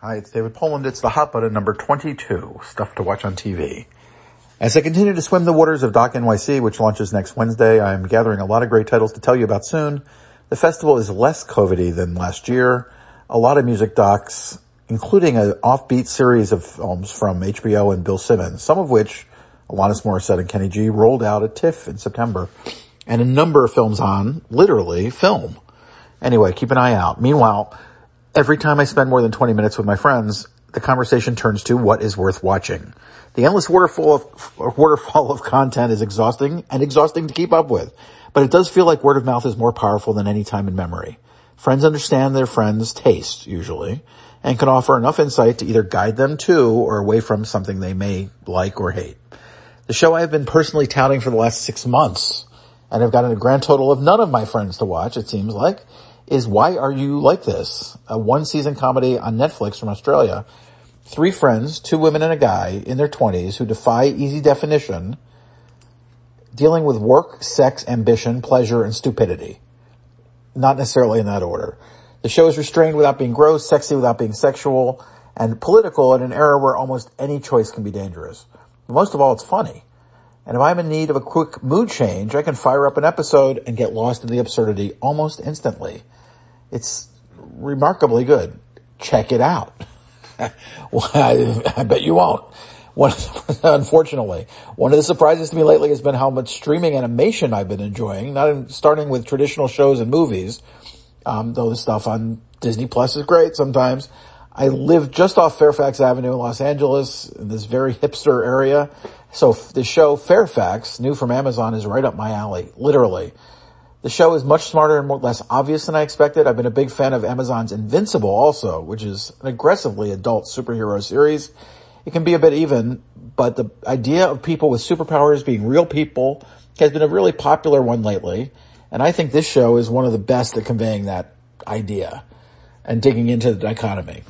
Hi, it's David Poland. It's the hot button number 22, stuff to watch on TV. As I continue to swim the waters of Doc NYC, which launches next Wednesday, I am gathering a lot of great titles to tell you about soon. The festival is less COVIDy than last year. A lot of music docs, including an offbeat series of films from HBO and Bill Simmons, some of which Alanis Morissette and Kenny G rolled out at TIFF in September. And a number of films on, literally, film. Anyway, keep an eye out. Meanwhile, every time I spend more than 20 minutes with my friends, the conversation turns to what is worth watching. The endless waterfall of, waterfall of content is exhausting and exhausting to keep up with, but it does feel like word of mouth is more powerful than any time in memory. Friends understand their friends' taste, usually, and can offer enough insight to either guide them to or away from something they may like or hate. The show I have been personally touting for the last six months, and have gotten a grand total of none of my friends to watch, it seems like, is Why Are You Like This? A one season comedy on Netflix from Australia. Three friends, two women and a guy in their twenties who defy easy definition, dealing with work, sex, ambition, pleasure, and stupidity. Not necessarily in that order. The show is restrained without being gross, sexy without being sexual, and political in an era where almost any choice can be dangerous. Most of all, it's funny. And if I'm in need of a quick mood change, I can fire up an episode and get lost in the absurdity almost instantly. It's remarkably good. Check it out. well, I, I, bet you won't. One, unfortunately, one of the surprises to me lately has been how much streaming animation I've been enjoying. Not in, starting with traditional shows and movies, um, though the stuff on Disney Plus is great sometimes. I live just off Fairfax Avenue in Los Angeles in this very hipster area. So the show Fairfax, new from Amazon, is right up my alley, literally. The show is much smarter and more, less obvious than I expected. I've been a big fan of Amazon's Invincible also, which is an aggressively adult superhero series. It can be a bit even, but the idea of people with superpowers being real people has been a really popular one lately. And I think this show is one of the best at conveying that idea and digging into the dichotomy.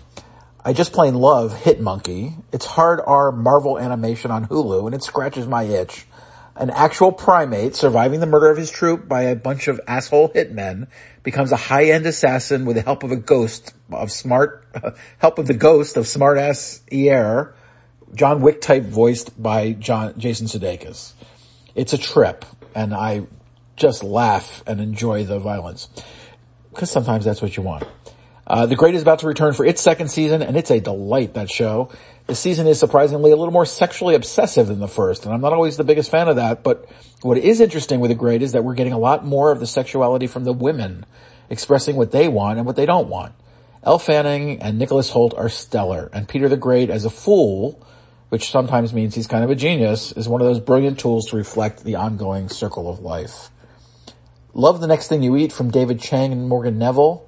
I just plain love Hit Monkey. It's hard R Marvel animation on Hulu and it scratches my itch an actual primate surviving the murder of his troop by a bunch of asshole hitmen becomes a high-end assassin with the help of a ghost of smart, help of the ghost of smartass ER, John Wick type voiced by John, Jason Sudeikis. It's a trip and I just laugh and enjoy the violence. Cause sometimes that's what you want. Uh, the Great is about to return for its second season and it's a delight, that show. The season is surprisingly a little more sexually obsessive than the first, and I'm not always the biggest fan of that, but what is interesting with The Great is that we're getting a lot more of the sexuality from the women, expressing what they want and what they don't want. Elle Fanning and Nicholas Hoult are stellar, and Peter the Great as a fool, which sometimes means he's kind of a genius, is one of those brilliant tools to reflect the ongoing circle of life. Love the Next Thing You Eat from David Chang and Morgan Neville.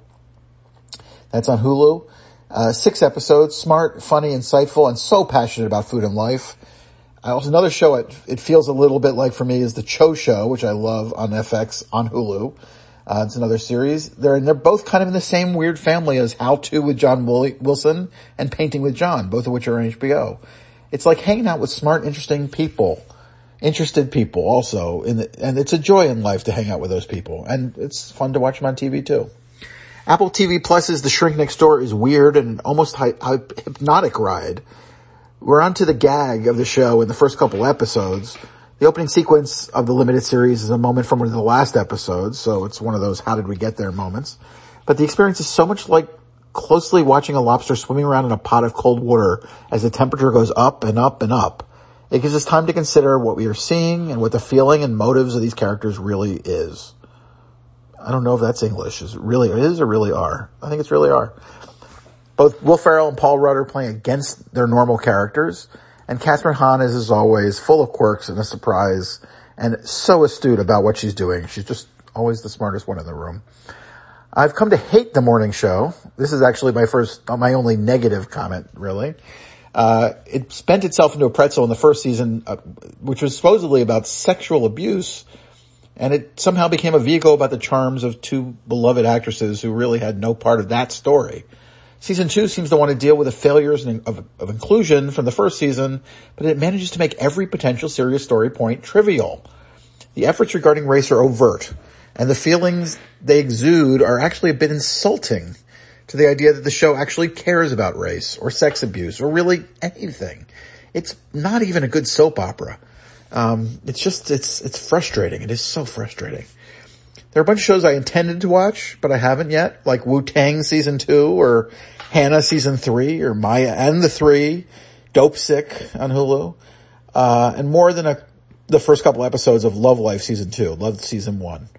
That's on Hulu. Uh, six episodes, smart, funny, insightful, and so passionate about food and life. I also, another show it, it feels a little bit like for me is the Choe Show, which I love on FX on Hulu. Uh, it's another series. They're they're both kind of in the same weird family as How to with John Wilson and Painting with John, both of which are on HBO. It's like hanging out with smart, interesting people, interested people also, in the, and it's a joy in life to hang out with those people, and it's fun to watch them on TV too. Apple TV Plus's The Shrink Next Door is weird and almost hy- hy- hypnotic ride. We're onto the gag of the show in the first couple episodes. The opening sequence of the limited series is a moment from one of the last episodes, so it's one of those how did we get there moments. But the experience is so much like closely watching a lobster swimming around in a pot of cold water as the temperature goes up and up and up. It gives us time to consider what we are seeing and what the feeling and motives of these characters really is. I don't know if that's English. Is it really is or really are? I think it's really are. Both Will Ferrell and Paul Rudd are playing against their normal characters, and Kathryn Hahn is, as always, full of quirks and a surprise, and so astute about what she's doing. She's just always the smartest one in the room. I've come to hate the morning show. This is actually my first, my only negative comment, really. Uh, it spent itself into a pretzel in the first season, uh, which was supposedly about sexual abuse and it somehow became a vehicle about the charms of two beloved actresses who really had no part of that story. Season two seems to want to deal with the failures of, of, inclusion from the first season, but it manages to make every potential serious story point trivial. The efforts regarding race are overt, and the feelings they exude are actually a bit insulting to the idea that the show actually cares about race or sex abuse or really anything. It's not even a good soap opera. Um, it's just, it's, it's frustrating. It is so frustrating. There are a bunch of shows I intended to watch, but I haven't yet, like Wu-Tang season two or Hanna season three or Maya and the three, Dopesick on Hulu, uh, and more than a, the first couple episodes of Love Life season two, Love season one.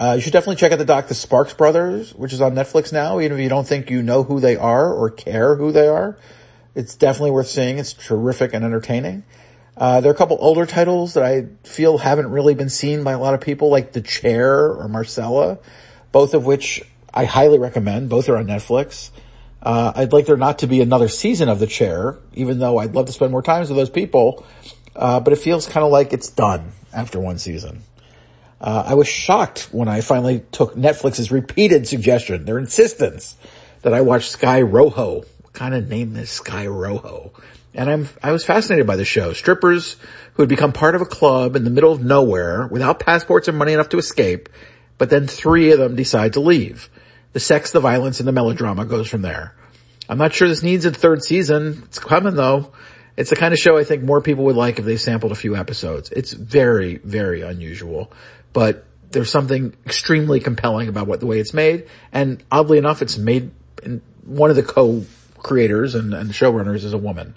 Uh, you should definitely check out the doc, The Sparks Brothers, which is on Netflix now, even if you don't think you know who they are or care who they are. It's definitely worth seeing. It's terrific and entertaining. Uh, there are a couple older titles that I feel haven't really been seen by a lot of people, like The Chair or Marcella, both of which I highly recommend. Both are on Netflix. Uh, I'd like there not to be another season of The Chair, even though I'd love to spend more time with those people. Uh, but it feels kind of like it's done after one season. Uh, I was shocked when I finally took Netflix's repeated suggestion, their insistence that I watch Sky Rojo. What kind of name is Sky Rojo? And I'm, I was fascinated by the show. Strippers who had become part of a club in the middle of nowhere without passports or money enough to escape, but then three of them decide to leave. The sex, the violence, and the melodrama goes from there. I'm not sure this needs a third season. It's coming though. It's the kind of show I think more people would like if they sampled a few episodes. It's very, very unusual but there's something extremely compelling about what the way it's made. And oddly enough, it's made in one of the co-creators and, and showrunners is a woman.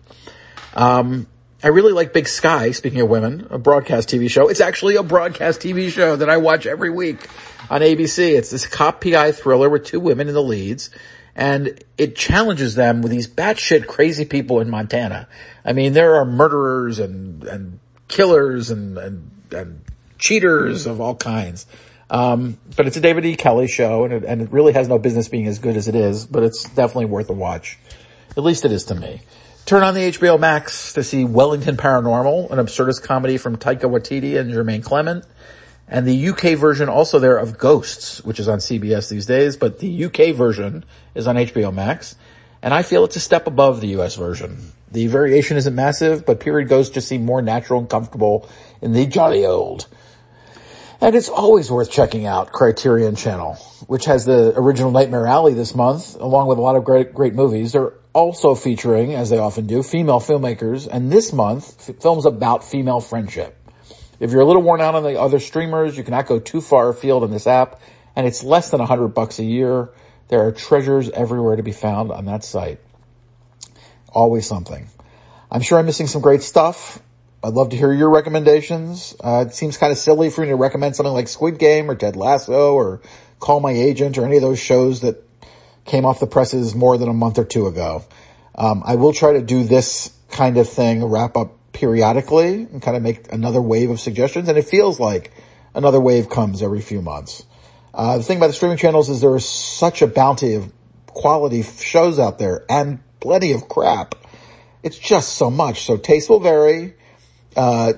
Um, I really like Big Sky, speaking of women, a broadcast TV show. It's actually a broadcast TV show that I watch every week on ABC. It's this cop PI thriller with two women in the leads and it challenges them with these batshit crazy people in Montana. I mean, there are murderers and, and killers and, and, and cheaters of all kinds. Um, but it's a David E. Kelley show and it, and it really has no business being as good as it is, but it's definitely worth a watch. At least it is to me. Turn on the HBO Max to see Wellington Paranormal, an absurdist comedy from Taika Waititi and Jemaine Clement. And the UK version also there of Ghosts, which is on CBS these days, but the UK version is on HBO Max. And I feel it's a step above the US version. The variation isn't massive, but period ghosts just seem more natural and comfortable in the jolly old. And it's always worth checking out Criterion Channel, which has the original Nightmare Alley this month, along with a lot of great, great movies. They're also featuring, as they often do, female filmmakers, and this month, f- films about female friendship. If you're a little worn out on the other streamers, you cannot go too far afield on this app, and it's less than a hundred bucks a year. There are treasures everywhere to be found on that site. Always something. I'm sure I'm missing some great stuff. I'd love to hear your recommendations. Uh, it seems kind of silly for me to recommend something like Squid Game or Ted Lasso or Call My Agent or any of those shows that came off the presses more than a month or two ago. Um, I will try to do this kind of thing, wrap up periodically and kind of make another wave of suggestions. And it feels like another wave comes every few months. Uh, the thing about the streaming channels is there is such a bounty of quality shows out there and plenty of crap. It's just so much. So taste will vary. Uh,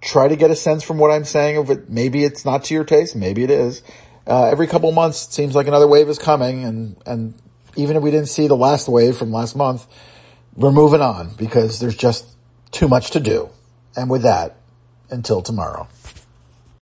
try to get a sense from what I'm saying of it. Maybe it's not to your taste. Maybe it is. Uh, every couple months it seems like another wave is coming and, and even if we didn't see the last wave from last month, we're moving on because there's just too much to do. And with that, until tomorrow.